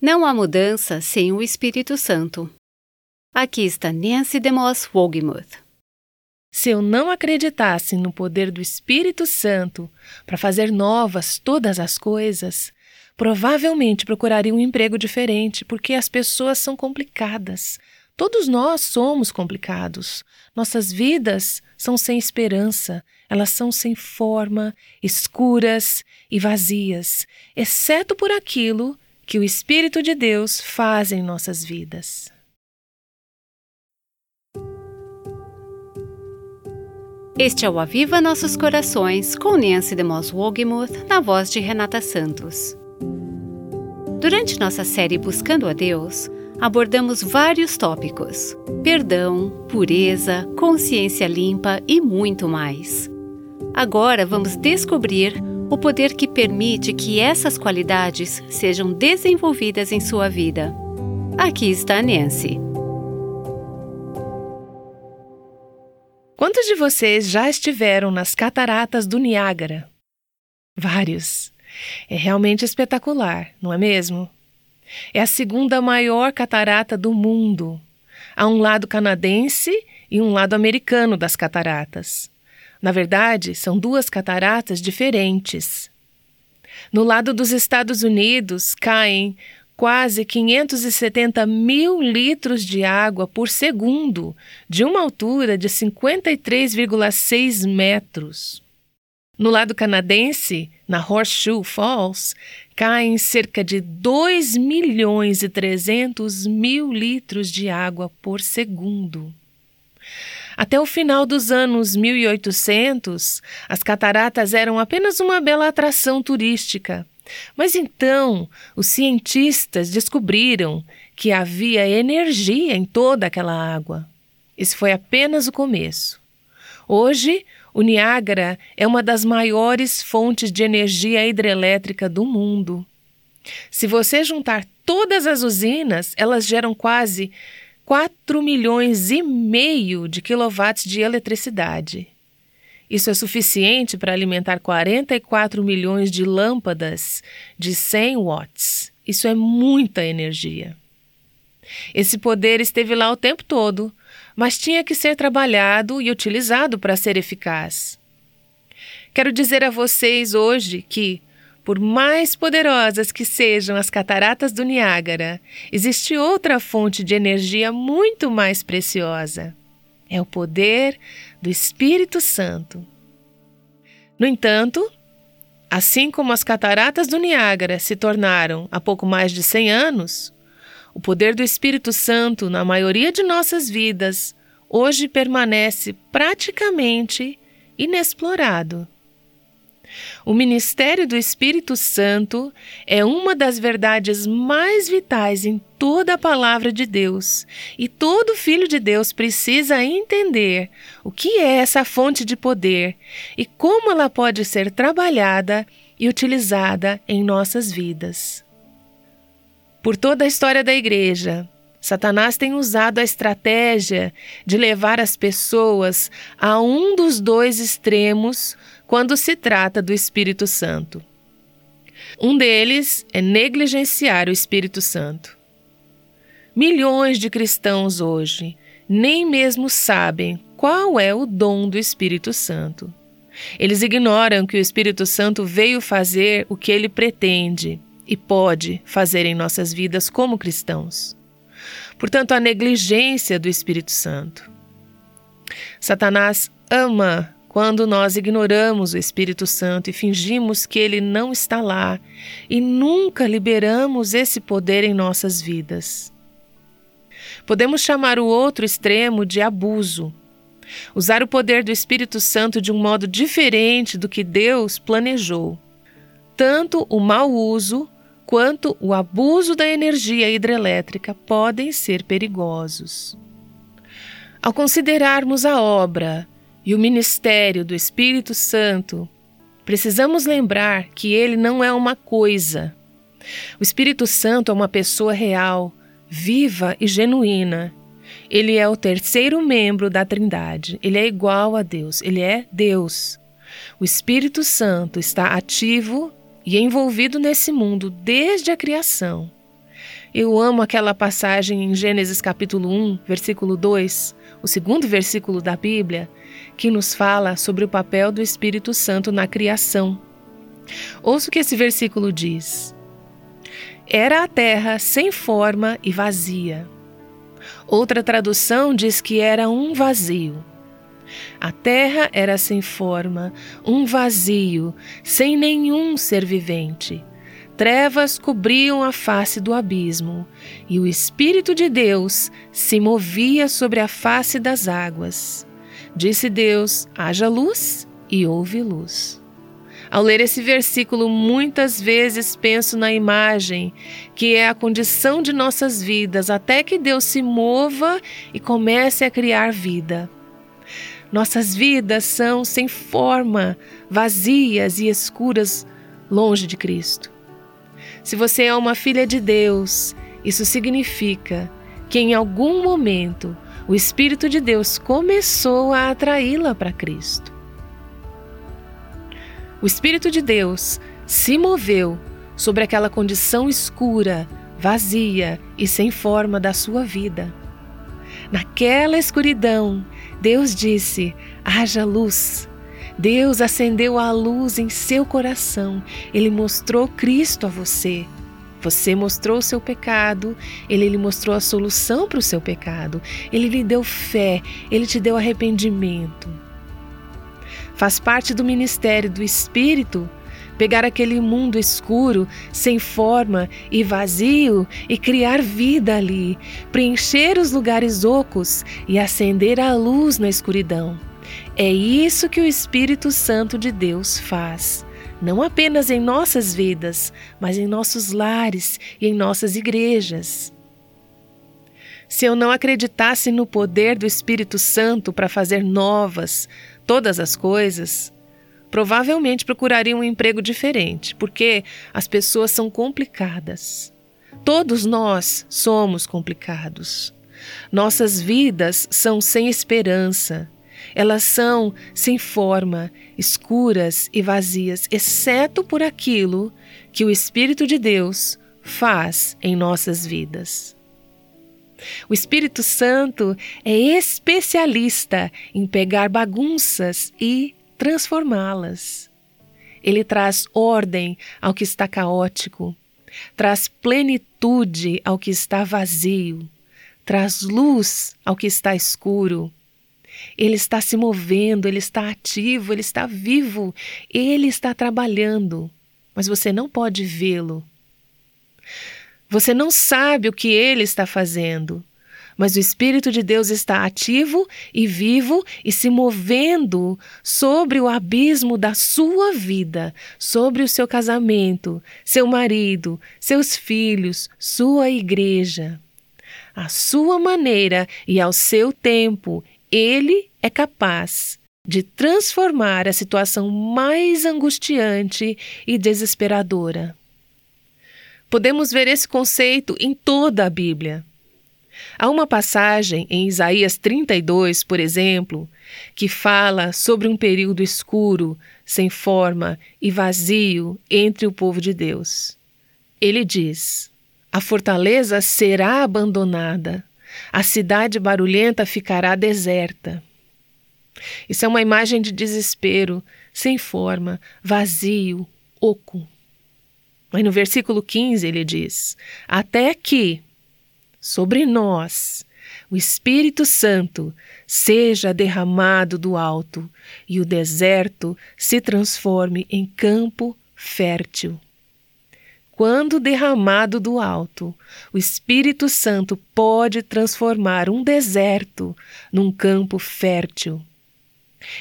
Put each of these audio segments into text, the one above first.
Não há mudança sem o Espírito Santo. Aqui está Nancy DeMoss Wogemuth. Se eu não acreditasse no poder do Espírito Santo para fazer novas todas as coisas, provavelmente procuraria um emprego diferente, porque as pessoas são complicadas. Todos nós somos complicados. Nossas vidas são sem esperança, elas são sem forma, escuras e vazias, exceto por aquilo que o Espírito de Deus faz em nossas vidas. Este é o Aviva Nossos Corações, com Nancy DeMoss Wogemuth, na voz de Renata Santos. Durante nossa série Buscando a Deus, abordamos vários tópicos: perdão, pureza, consciência limpa e muito mais. Agora vamos descobrir o poder que permite que essas qualidades sejam desenvolvidas em sua vida. Aqui está Nancy. Quantos de vocês já estiveram nas cataratas do Niágara? Vários. É realmente espetacular, não é mesmo? É a segunda maior catarata do mundo. Há um lado canadense e um lado americano das cataratas. Na verdade, são duas cataratas diferentes. No lado dos Estados Unidos caem quase 570 mil litros de água por segundo, de uma altura de 53,6 metros. No lado canadense, na Horseshoe Falls, caem cerca de 2 milhões e 300 mil litros de água por segundo. Até o final dos anos 1800, as cataratas eram apenas uma bela atração turística. Mas então os cientistas descobriram que havia energia em toda aquela água. Esse foi apenas o começo. Hoje, o Niágara é uma das maiores fontes de energia hidrelétrica do mundo. Se você juntar todas as usinas, elas geram quase 4 milhões e meio de quilowatts de eletricidade. Isso é suficiente para alimentar 44 milhões de lâmpadas de 100 watts. Isso é muita energia. Esse poder esteve lá o tempo todo, mas tinha que ser trabalhado e utilizado para ser eficaz. Quero dizer a vocês hoje que, por mais poderosas que sejam as cataratas do Niágara, existe outra fonte de energia muito mais preciosa. É o poder do Espírito Santo. No entanto, assim como as cataratas do Niágara se tornaram há pouco mais de 100 anos, o poder do Espírito Santo na maioria de nossas vidas hoje permanece praticamente inexplorado. O ministério do Espírito Santo é uma das verdades mais vitais em toda a palavra de Deus, e todo filho de Deus precisa entender o que é essa fonte de poder e como ela pode ser trabalhada e utilizada em nossas vidas. Por toda a história da igreja, Satanás tem usado a estratégia de levar as pessoas a um dos dois extremos quando se trata do Espírito Santo. Um deles é negligenciar o Espírito Santo. Milhões de cristãos hoje nem mesmo sabem qual é o dom do Espírito Santo. Eles ignoram que o Espírito Santo veio fazer o que ele pretende e pode fazer em nossas vidas como cristãos. Portanto, a negligência do Espírito Santo. Satanás ama quando nós ignoramos o Espírito Santo e fingimos que ele não está lá e nunca liberamos esse poder em nossas vidas. Podemos chamar o outro extremo de abuso. Usar o poder do Espírito Santo de um modo diferente do que Deus planejou. Tanto o mau uso quanto o abuso da energia hidrelétrica podem ser perigosos. Ao considerarmos a obra e o ministério do Espírito Santo, precisamos lembrar que ele não é uma coisa. O Espírito Santo é uma pessoa real, viva e genuína. Ele é o terceiro membro da Trindade. Ele é igual a Deus. Ele é Deus. O Espírito Santo está ativo e envolvido nesse mundo desde a criação. Eu amo aquela passagem em Gênesis capítulo 1, versículo 2, o segundo versículo da Bíblia, que nos fala sobre o papel do Espírito Santo na criação. Ouça o que esse versículo diz. Era a terra sem forma e vazia. Outra tradução diz que era um vazio. A terra era sem forma, um vazio, sem nenhum ser vivente. Trevas cobriam a face do abismo, e o Espírito de Deus se movia sobre a face das águas. Disse Deus: haja luz, e houve luz. Ao ler esse versículo, muitas vezes penso na imagem que é a condição de nossas vidas até que Deus se mova e comece a criar vida. Nossas vidas são sem forma, vazias e escuras, longe de Cristo. Se você é uma filha de Deus, isso significa que em algum momento o Espírito de Deus começou a atraí-la para Cristo. O Espírito de Deus se moveu sobre aquela condição escura, vazia e sem forma da sua vida. Naquela escuridão, Deus disse: haja luz. Deus acendeu a luz em seu coração. Ele mostrou Cristo a você. Você mostrou o seu pecado, ele lhe mostrou a solução para o seu pecado, ele lhe deu fé, ele te deu arrependimento. Faz parte do ministério do Espírito pegar aquele mundo escuro, sem forma e vazio e criar vida ali, preencher os lugares ocos e acender a luz na escuridão. É isso que o Espírito Santo de Deus faz, não apenas em nossas vidas, mas em nossos lares e em nossas igrejas. Se eu não acreditasse no poder do Espírito Santo para fazer novas, todas as coisas, provavelmente procuraria um emprego diferente, porque as pessoas são complicadas. Todos nós somos complicados. Nossas vidas são sem esperança. Elas são sem forma, escuras e vazias, exceto por aquilo que o Espírito de Deus faz em nossas vidas. O Espírito Santo é especialista em pegar bagunças e transformá-las. Ele traz ordem ao que está caótico, traz plenitude ao que está vazio, traz luz ao que está escuro. Ele está se movendo, ele está ativo, ele está vivo, ele está trabalhando, mas você não pode vê-lo. Você não sabe o que ele está fazendo, mas o Espírito de Deus está ativo e vivo e se movendo sobre o abismo da sua vida, sobre o seu casamento, seu marido, seus filhos, sua igreja. À sua maneira e ao seu tempo, ele é capaz de transformar a situação mais angustiante e desesperadora. Podemos ver esse conceito em toda a Bíblia. Há uma passagem em Isaías 32, por exemplo, que fala sobre um período escuro, sem forma e vazio entre o povo de Deus. Ele diz: A fortaleza será abandonada, a cidade barulhenta ficará deserta. Isso é uma imagem de desespero, sem forma, vazio, oco. Mas no versículo 15 ele diz: Até que sobre nós o Espírito Santo seja derramado do alto e o deserto se transforme em campo fértil. Quando derramado do alto, o Espírito Santo pode transformar um deserto num campo fértil.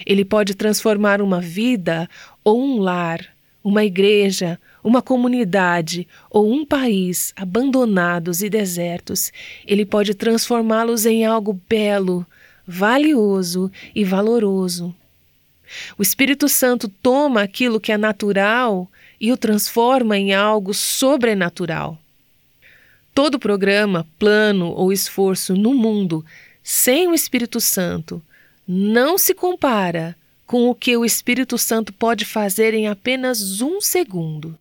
Ele pode transformar uma vida ou um lar, uma igreja uma comunidade ou um país abandonados e desertos, ele pode transformá-los em algo belo, valioso e valoroso. O Espírito Santo toma aquilo que é natural e o transforma em algo sobrenatural. Todo programa, plano ou esforço no mundo sem o Espírito Santo não se compara com o que o Espírito Santo pode fazer em apenas um segundo.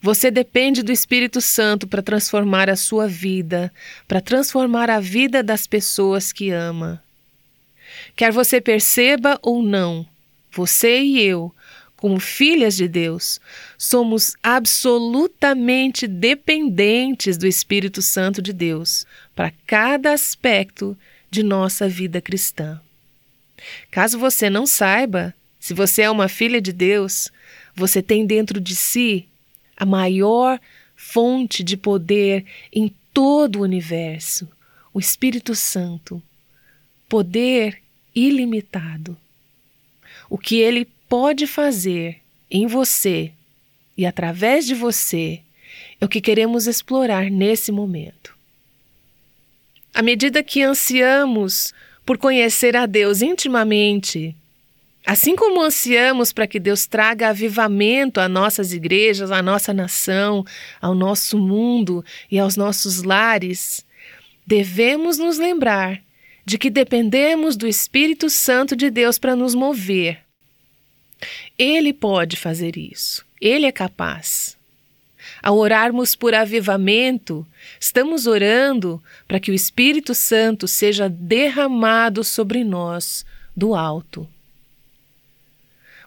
Você depende do Espírito Santo para transformar a sua vida, para transformar a vida das pessoas que ama. Quer você perceba ou não, você e eu, como filhas de Deus, somos absolutamente dependentes do Espírito Santo de Deus para cada aspecto de nossa vida cristã. Caso você não saiba, se você é uma filha de Deus, você tem dentro de si a maior fonte de poder em todo o universo, o Espírito Santo. Poder ilimitado. O que ele pode fazer em você e através de você é o que queremos explorar nesse momento. À medida que ansiamos por conhecer a Deus intimamente, Assim como ansiamos para que Deus traga avivamento a nossas igrejas, à nossa nação, ao nosso mundo e aos nossos lares, devemos nos lembrar de que dependemos do Espírito Santo de Deus para nos mover. Ele pode fazer isso, ele é capaz. Ao orarmos por avivamento, estamos orando para que o Espírito Santo seja derramado sobre nós do alto.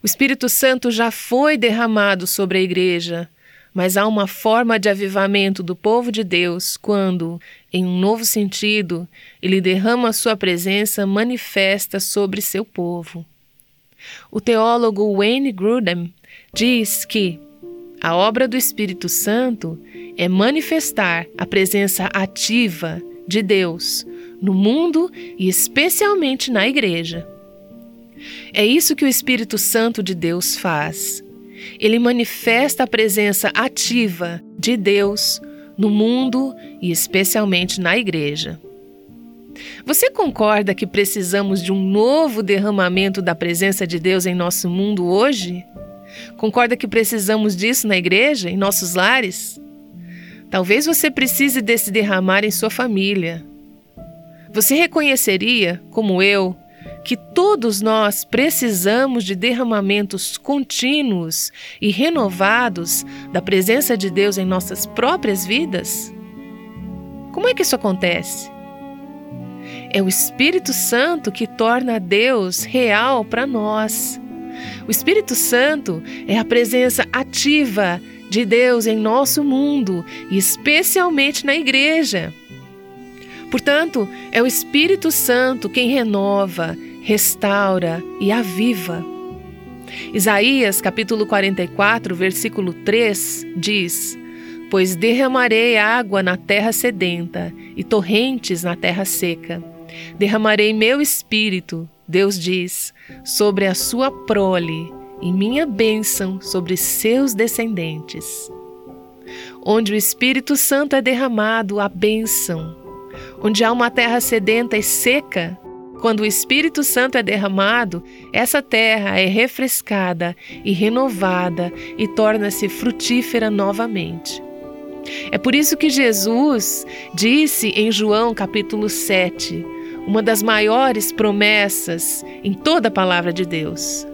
O Espírito Santo já foi derramado sobre a igreja, mas há uma forma de avivamento do povo de Deus quando, em um novo sentido, ele derrama sua presença manifesta sobre seu povo. O teólogo Wayne Grudem diz que a obra do Espírito Santo é manifestar a presença ativa de Deus no mundo e especialmente na igreja. É isso que o Espírito Santo de Deus faz. Ele manifesta a presença ativa de Deus no mundo e especialmente na igreja. Você concorda que precisamos de um novo derramamento da presença de Deus em nosso mundo hoje? Concorda que precisamos disso na igreja, em nossos lares? Talvez você precise desse derramar em sua família. Você reconheceria, como eu, que todos nós precisamos de derramamentos contínuos e renovados da presença de Deus em nossas próprias vidas? Como é que isso acontece? É o Espírito Santo que torna Deus real para nós. O Espírito Santo é a presença ativa de Deus em nosso mundo e especialmente na igreja. Portanto, é o Espírito Santo quem renova, restaura e aviva. Isaías capítulo 44, versículo 3 diz: Pois derramarei água na terra sedenta e torrentes na terra seca. Derramarei meu espírito, Deus diz, sobre a sua prole e minha bênção sobre seus descendentes. Onde o Espírito Santo é derramado, a bênção. Onde há uma terra sedenta e seca, quando o Espírito Santo é derramado, essa terra é refrescada e renovada e torna-se frutífera novamente. É por isso que Jesus disse em João capítulo 7, uma das maiores promessas em toda a palavra de Deus.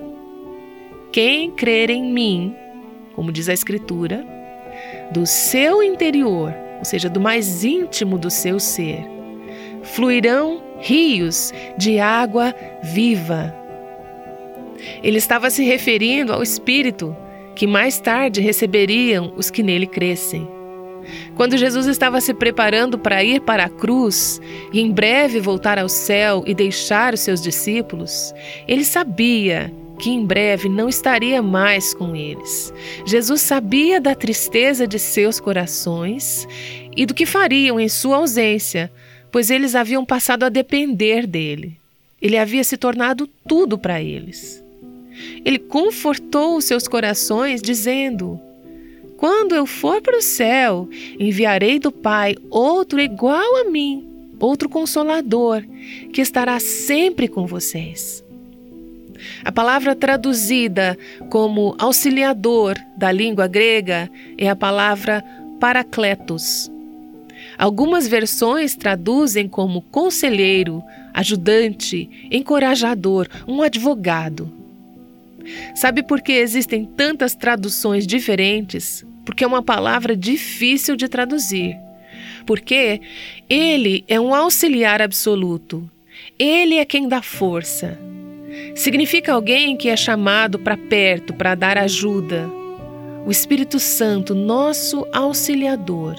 Quem crer em mim, como diz a Escritura, do seu interior, ou seja, do mais íntimo do seu ser, fluirão rios de água viva. Ele estava se referindo ao Espírito que mais tarde receberiam os que nele crescem. Quando Jesus estava se preparando para ir para a cruz e em breve voltar ao céu e deixar os seus discípulos, ele sabia que em breve não estaria mais com eles. Jesus sabia da tristeza de seus corações e do que fariam em sua ausência, pois eles haviam passado a depender dele. Ele havia se tornado tudo para eles. Ele confortou os seus corações, dizendo: Quando eu for para o céu, enviarei do Pai outro igual a mim, outro consolador, que estará sempre com vocês. A palavra traduzida como auxiliador da língua grega é a palavra paracletos, Algumas versões traduzem como conselheiro, ajudante, encorajador, um advogado. Sabe por que existem tantas traduções diferentes? Porque é uma palavra difícil de traduzir. Porque ele é um auxiliar absoluto. Ele é quem dá força. Significa alguém que é chamado para perto para dar ajuda. O Espírito Santo, nosso auxiliador.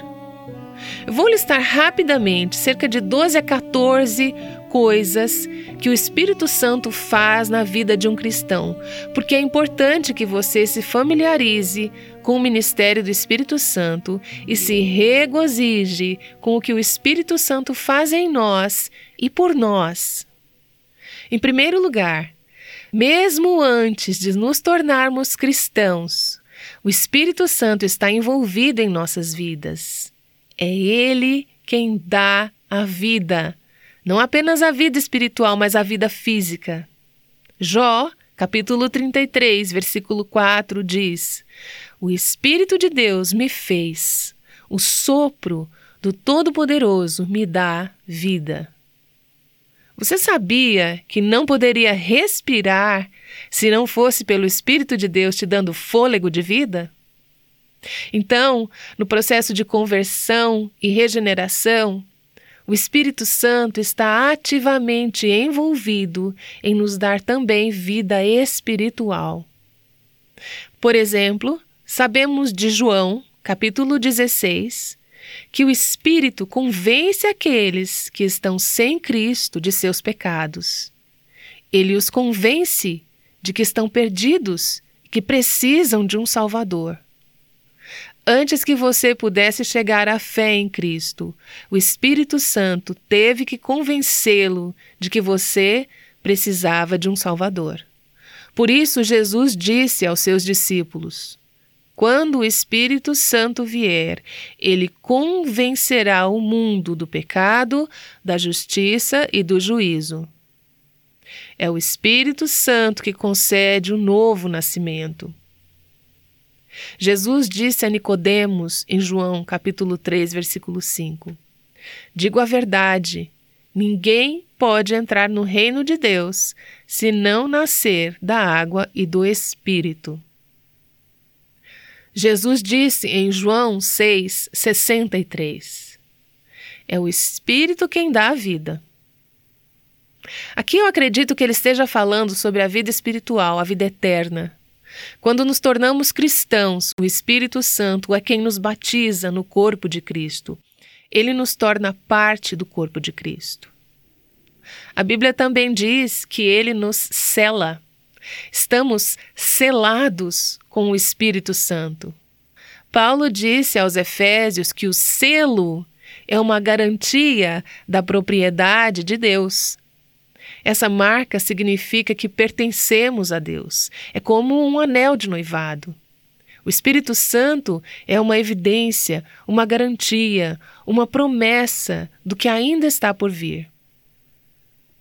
Vou listar rapidamente cerca de 12 a 14 coisas que o Espírito Santo faz na vida de um cristão, porque é importante que você se familiarize com o ministério do Espírito Santo e se regozije com o que o Espírito Santo faz em nós e por nós. Em primeiro lugar, mesmo antes de nos tornarmos cristãos, o Espírito Santo está envolvido em nossas vidas. É Ele quem dá a vida, não apenas a vida espiritual, mas a vida física. Jó, capítulo 33, versículo 4 diz: O Espírito de Deus me fez, o sopro do Todo-Poderoso me dá vida. Você sabia que não poderia respirar se não fosse pelo Espírito de Deus te dando fôlego de vida? Então, no processo de conversão e regeneração, o Espírito Santo está ativamente envolvido em nos dar também vida espiritual. Por exemplo, sabemos de João, capítulo 16, que o Espírito convence aqueles que estão sem Cristo de seus pecados. Ele os convence de que estão perdidos que precisam de um Salvador. Antes que você pudesse chegar à fé em Cristo, o Espírito Santo teve que convencê-lo de que você precisava de um Salvador. Por isso, Jesus disse aos seus discípulos: Quando o Espírito Santo vier, ele convencerá o mundo do pecado, da justiça e do juízo. É o Espírito Santo que concede o novo nascimento. Jesus disse a Nicodemos em João, capítulo 3, versículo 5: Digo a verdade, ninguém pode entrar no reino de Deus se não nascer da água e do espírito. Jesus disse em João 6, 63: É o espírito quem dá a vida. Aqui eu acredito que ele esteja falando sobre a vida espiritual, a vida eterna. Quando nos tornamos cristãos, o Espírito Santo é quem nos batiza no corpo de Cristo. Ele nos torna parte do corpo de Cristo. A Bíblia também diz que ele nos cela. Estamos selados com o Espírito Santo. Paulo disse aos Efésios que o selo é uma garantia da propriedade de Deus. Essa marca significa que pertencemos a Deus. É como um anel de noivado. O Espírito Santo é uma evidência, uma garantia, uma promessa do que ainda está por vir.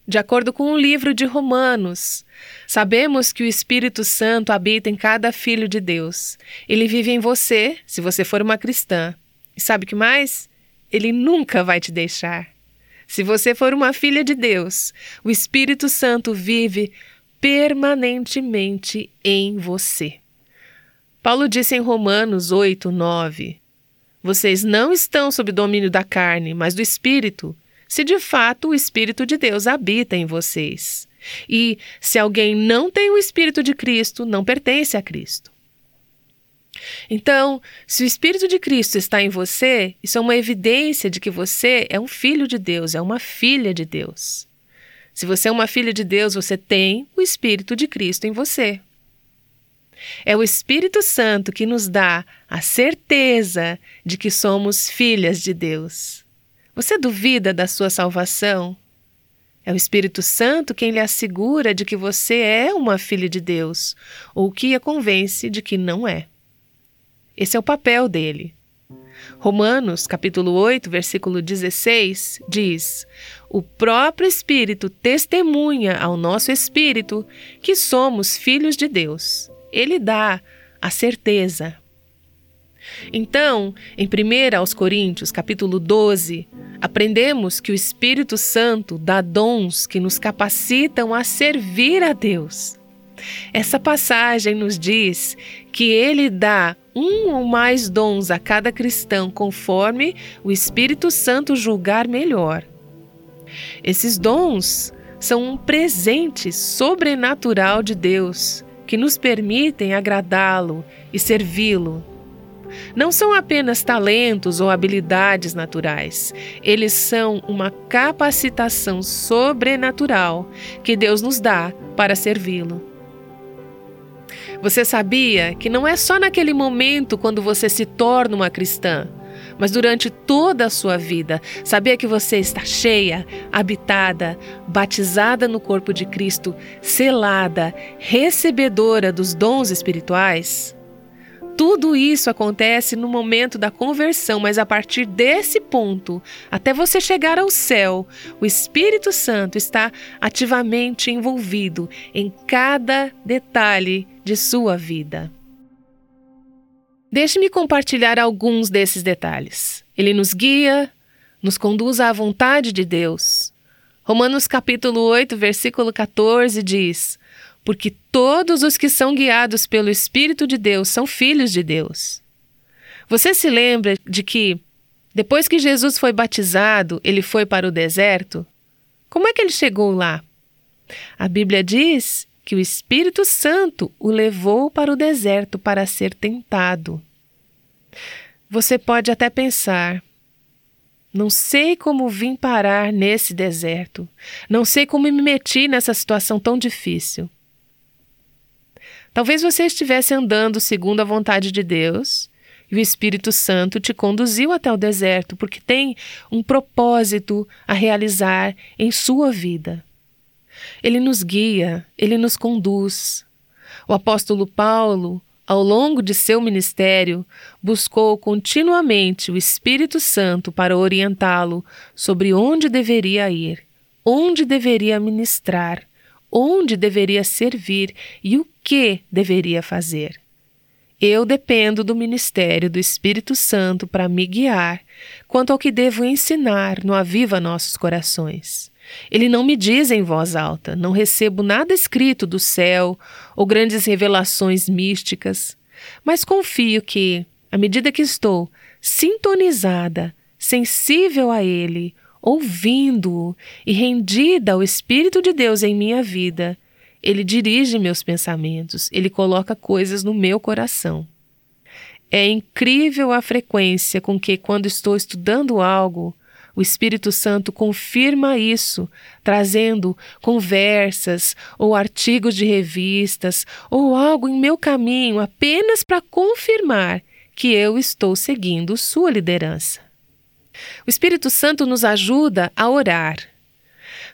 De acordo com o livro de Romanos, sabemos que o Espírito Santo habita em cada filho de Deus. Ele vive em você, se você for uma cristã. E sabe o que mais? Ele nunca vai te deixar. Se você for uma filha de Deus, o Espírito Santo vive permanentemente em você. Paulo disse em Romanos 8, 9: Vocês não estão sob domínio da carne, mas do Espírito, se de fato o Espírito de Deus habita em vocês. E se alguém não tem o Espírito de Cristo, não pertence a Cristo. Então, se o Espírito de Cristo está em você, isso é uma evidência de que você é um filho de Deus, é uma filha de Deus. Se você é uma filha de Deus, você tem o Espírito de Cristo em você. É o Espírito Santo que nos dá a certeza de que somos filhas de Deus. Você duvida da sua salvação? É o Espírito Santo quem lhe assegura de que você é uma filha de Deus, ou que a convence de que não é. Esse é o papel dele. Romanos, capítulo 8, versículo 16, diz: O próprio Espírito testemunha ao nosso espírito que somos filhos de Deus. Ele dá a certeza. Então, em 1 aos Coríntios, capítulo 12, aprendemos que o Espírito Santo dá dons que nos capacitam a servir a Deus. Essa passagem nos diz que ele dá um ou mais dons a cada cristão, conforme o Espírito Santo julgar melhor. Esses dons são um presente sobrenatural de Deus que nos permitem agradá-lo e servi-lo. Não são apenas talentos ou habilidades naturais, eles são uma capacitação sobrenatural que Deus nos dá para servi-lo. Você sabia que não é só naquele momento quando você se torna uma cristã, mas durante toda a sua vida. Sabia que você está cheia, habitada, batizada no corpo de Cristo, selada, recebedora dos dons espirituais? Tudo isso acontece no momento da conversão, mas a partir desse ponto, até você chegar ao céu, o Espírito Santo está ativamente envolvido em cada detalhe de sua vida. Deixe-me compartilhar alguns desses detalhes. Ele nos guia, nos conduz à vontade de Deus. Romanos capítulo 8, versículo 14 diz: porque todos os que são guiados pelo Espírito de Deus são filhos de Deus. Você se lembra de que, depois que Jesus foi batizado, ele foi para o deserto? Como é que ele chegou lá? A Bíblia diz que o Espírito Santo o levou para o deserto para ser tentado. Você pode até pensar, não sei como vim parar nesse deserto. Não sei como me meti nessa situação tão difícil. Talvez você estivesse andando segundo a vontade de Deus e o Espírito Santo te conduziu até o deserto porque tem um propósito a realizar em sua vida. Ele nos guia, ele nos conduz. O apóstolo Paulo, ao longo de seu ministério, buscou continuamente o Espírito Santo para orientá-lo sobre onde deveria ir, onde deveria ministrar, onde deveria servir e o que deveria fazer. Eu dependo do ministério do Espírito Santo para me guiar quanto ao que devo ensinar no Aviva Nossos Corações. Ele não me diz em voz alta, não recebo nada escrito do céu ou grandes revelações místicas, mas confio que, à medida que estou sintonizada, sensível a Ele, ouvindo-o e rendida ao Espírito de Deus em minha vida, ele dirige meus pensamentos, ele coloca coisas no meu coração. É incrível a frequência com que, quando estou estudando algo, o Espírito Santo confirma isso, trazendo conversas ou artigos de revistas ou algo em meu caminho apenas para confirmar que eu estou seguindo sua liderança. O Espírito Santo nos ajuda a orar.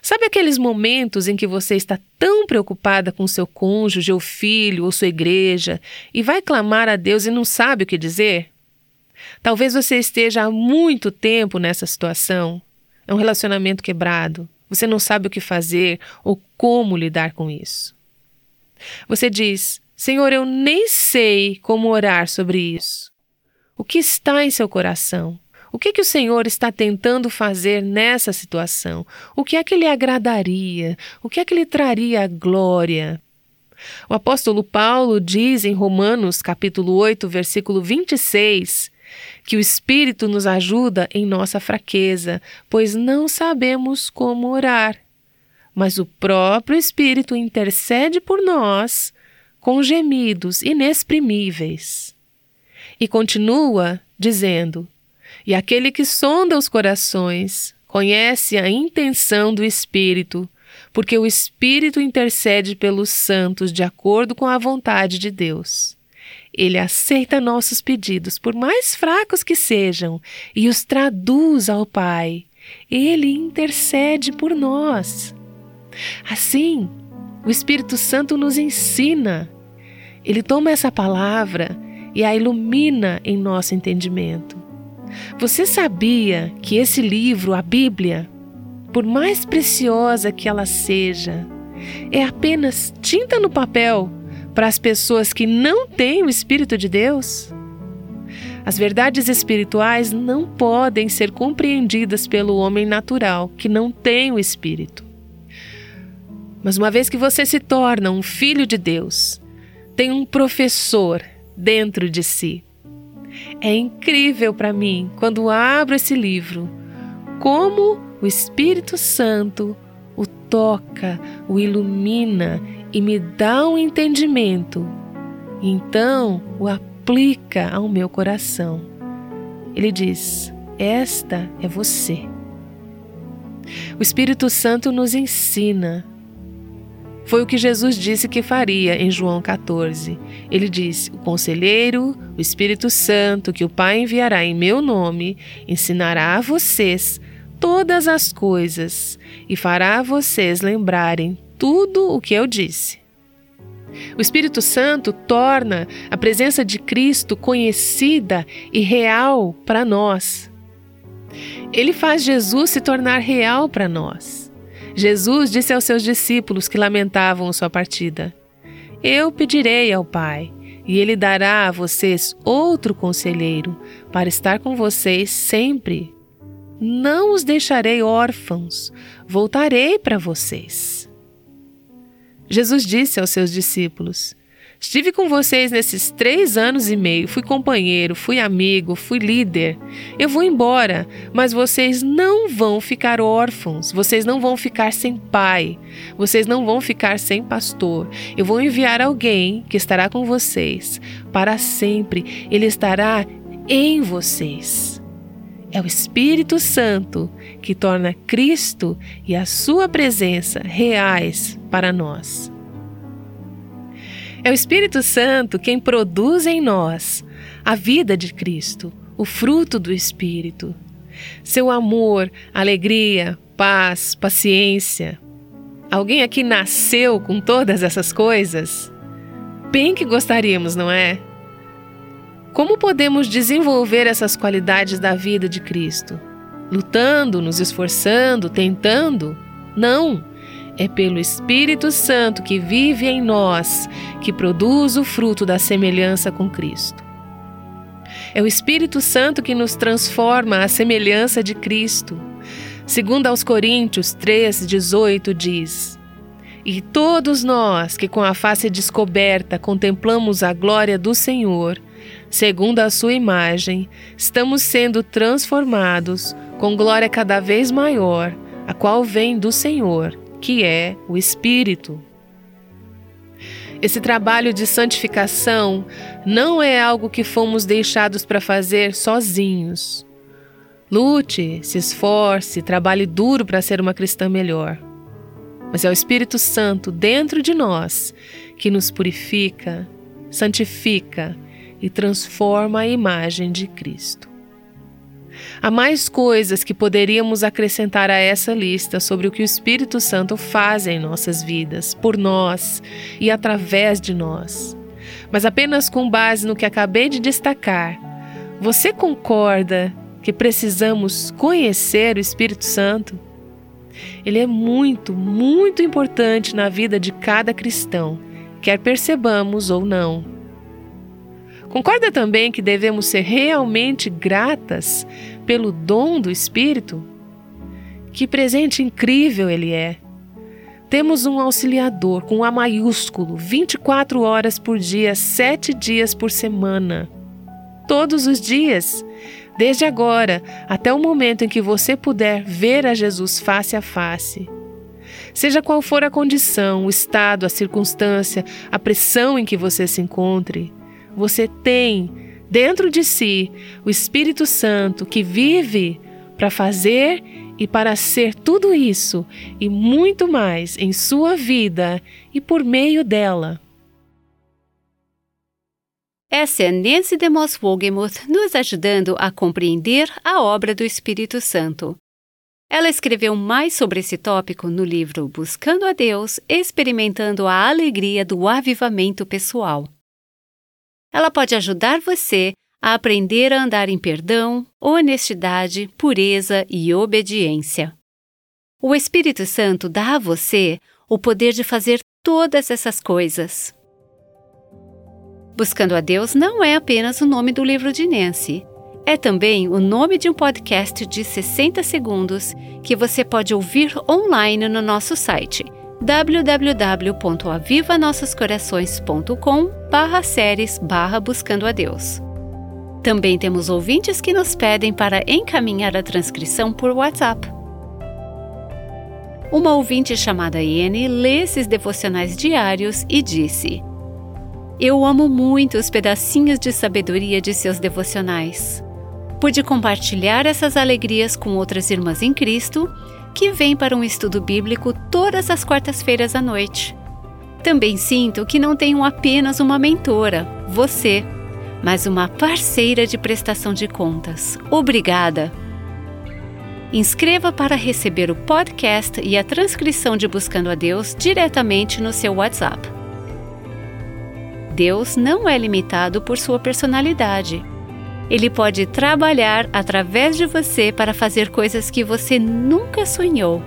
Sabe aqueles momentos em que você está tão preocupada com seu cônjuge ou filho ou sua igreja e vai clamar a Deus e não sabe o que dizer? Talvez você esteja há muito tempo nessa situação. É um relacionamento quebrado. Você não sabe o que fazer ou como lidar com isso. Você diz: Senhor, eu nem sei como orar sobre isso. O que está em seu coração? O que, que o Senhor está tentando fazer nessa situação? O que é que lhe agradaria? O que é que lhe traria glória? O apóstolo Paulo diz em Romanos, capítulo 8, versículo 26, que o Espírito nos ajuda em nossa fraqueza, pois não sabemos como orar. Mas o próprio Espírito intercede por nós com gemidos inexprimíveis. E continua dizendo: e aquele que sonda os corações conhece a intenção do Espírito, porque o Espírito intercede pelos santos de acordo com a vontade de Deus. Ele aceita nossos pedidos, por mais fracos que sejam, e os traduz ao Pai. Ele intercede por nós. Assim, o Espírito Santo nos ensina. Ele toma essa palavra e a ilumina em nosso entendimento. Você sabia que esse livro, a Bíblia, por mais preciosa que ela seja, é apenas tinta no papel para as pessoas que não têm o Espírito de Deus? As verdades espirituais não podem ser compreendidas pelo homem natural que não tem o Espírito. Mas uma vez que você se torna um filho de Deus, tem um professor dentro de si É incrível para mim quando abro esse livro como o Espírito Santo o toca, o ilumina e me dá um entendimento. Então o aplica ao meu coração. Ele diz: Esta é você. O Espírito Santo nos ensina. Foi o que Jesus disse que faria em João 14. Ele disse: O conselheiro, o Espírito Santo, que o Pai enviará em meu nome, ensinará a vocês todas as coisas e fará vocês lembrarem tudo o que eu disse. O Espírito Santo torna a presença de Cristo conhecida e real para nós. Ele faz Jesus se tornar real para nós. Jesus disse aos seus discípulos que lamentavam sua partida: Eu pedirei ao Pai, e ele dará a vocês outro conselheiro para estar com vocês sempre não os deixarei órfãos, voltarei para vocês. Jesus disse aos seus discípulos: Estive com vocês nesses três anos e meio, fui companheiro, fui amigo, fui líder. Eu vou embora, mas vocês não vão ficar órfãos, vocês não vão ficar sem pai, vocês não vão ficar sem pastor. Eu vou enviar alguém que estará com vocês para sempre, ele estará em vocês. É o Espírito Santo que torna Cristo e a Sua presença reais para nós. É o Espírito Santo quem produz em nós a vida de Cristo, o fruto do Espírito. Seu amor, alegria, paz, paciência. Alguém aqui nasceu com todas essas coisas? Bem que gostaríamos, não é? Como podemos desenvolver essas qualidades da vida de Cristo? Lutando, nos esforçando, tentando? Não! É pelo Espírito Santo que vive em nós que produz o fruto da semelhança com Cristo. É o Espírito Santo que nos transforma à semelhança de Cristo. Segundo aos Coríntios 3:18 diz: E todos nós que com a face descoberta contemplamos a glória do Senhor, segundo a sua imagem, estamos sendo transformados com glória cada vez maior, a qual vem do Senhor, que é o Espírito. Esse trabalho de santificação não é algo que fomos deixados para fazer sozinhos. Lute, se esforce, trabalhe duro para ser uma cristã melhor. Mas é o Espírito Santo dentro de nós que nos purifica, santifica e transforma a imagem de Cristo. Há mais coisas que poderíamos acrescentar a essa lista sobre o que o Espírito Santo faz em nossas vidas, por nós e através de nós. Mas apenas com base no que acabei de destacar, você concorda que precisamos conhecer o Espírito Santo? Ele é muito, muito importante na vida de cada cristão, quer percebamos ou não. Concorda também que devemos ser realmente gratas pelo dom do Espírito? Que presente incrível ele é! Temos um auxiliador com A maiúsculo, 24 horas por dia, 7 dias por semana. Todos os dias, desde agora até o momento em que você puder ver a Jesus face a face. Seja qual for a condição, o estado, a circunstância, a pressão em que você se encontre, você tem dentro de si o Espírito Santo que vive para fazer e para ser tudo isso e muito mais em sua vida e por meio dela. Essa é Nancy DeMoss Wogemuth nos ajudando a compreender a obra do Espírito Santo. Ela escreveu mais sobre esse tópico no livro Buscando a Deus, experimentando a alegria do avivamento pessoal. Ela pode ajudar você a aprender a andar em perdão, honestidade, pureza e obediência. O Espírito Santo dá a você o poder de fazer todas essas coisas. Buscando a Deus não é apenas o nome do livro de Nancy. É também o nome de um podcast de 60 segundos que você pode ouvir online no nosso site www.avivanossoscorações.com barra séries barra Buscando a Deus. Também temos ouvintes que nos pedem para encaminhar a transcrição por WhatsApp. Uma ouvinte chamada Iene lê esses devocionais diários e disse: Eu amo muito os pedacinhos de sabedoria de seus devocionais. Pude compartilhar essas alegrias com outras irmãs em Cristo que vêm para um estudo bíblico todas as quartas-feiras à noite. Também sinto que não tenho apenas uma mentora, você, mas uma parceira de prestação de contas. Obrigada! Inscreva para receber o podcast e a transcrição de Buscando a Deus diretamente no seu WhatsApp. Deus não é limitado por sua personalidade. Ele pode trabalhar através de você para fazer coisas que você nunca sonhou.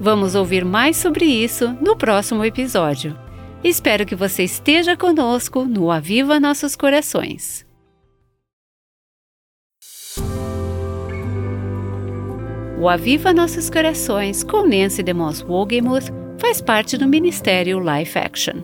Vamos ouvir mais sobre isso no próximo episódio. Espero que você esteja conosco no Aviva Nossos Corações. O Aviva Nossos Corações com Nancy DeMoss Wogemuth faz parte do Ministério Life Action.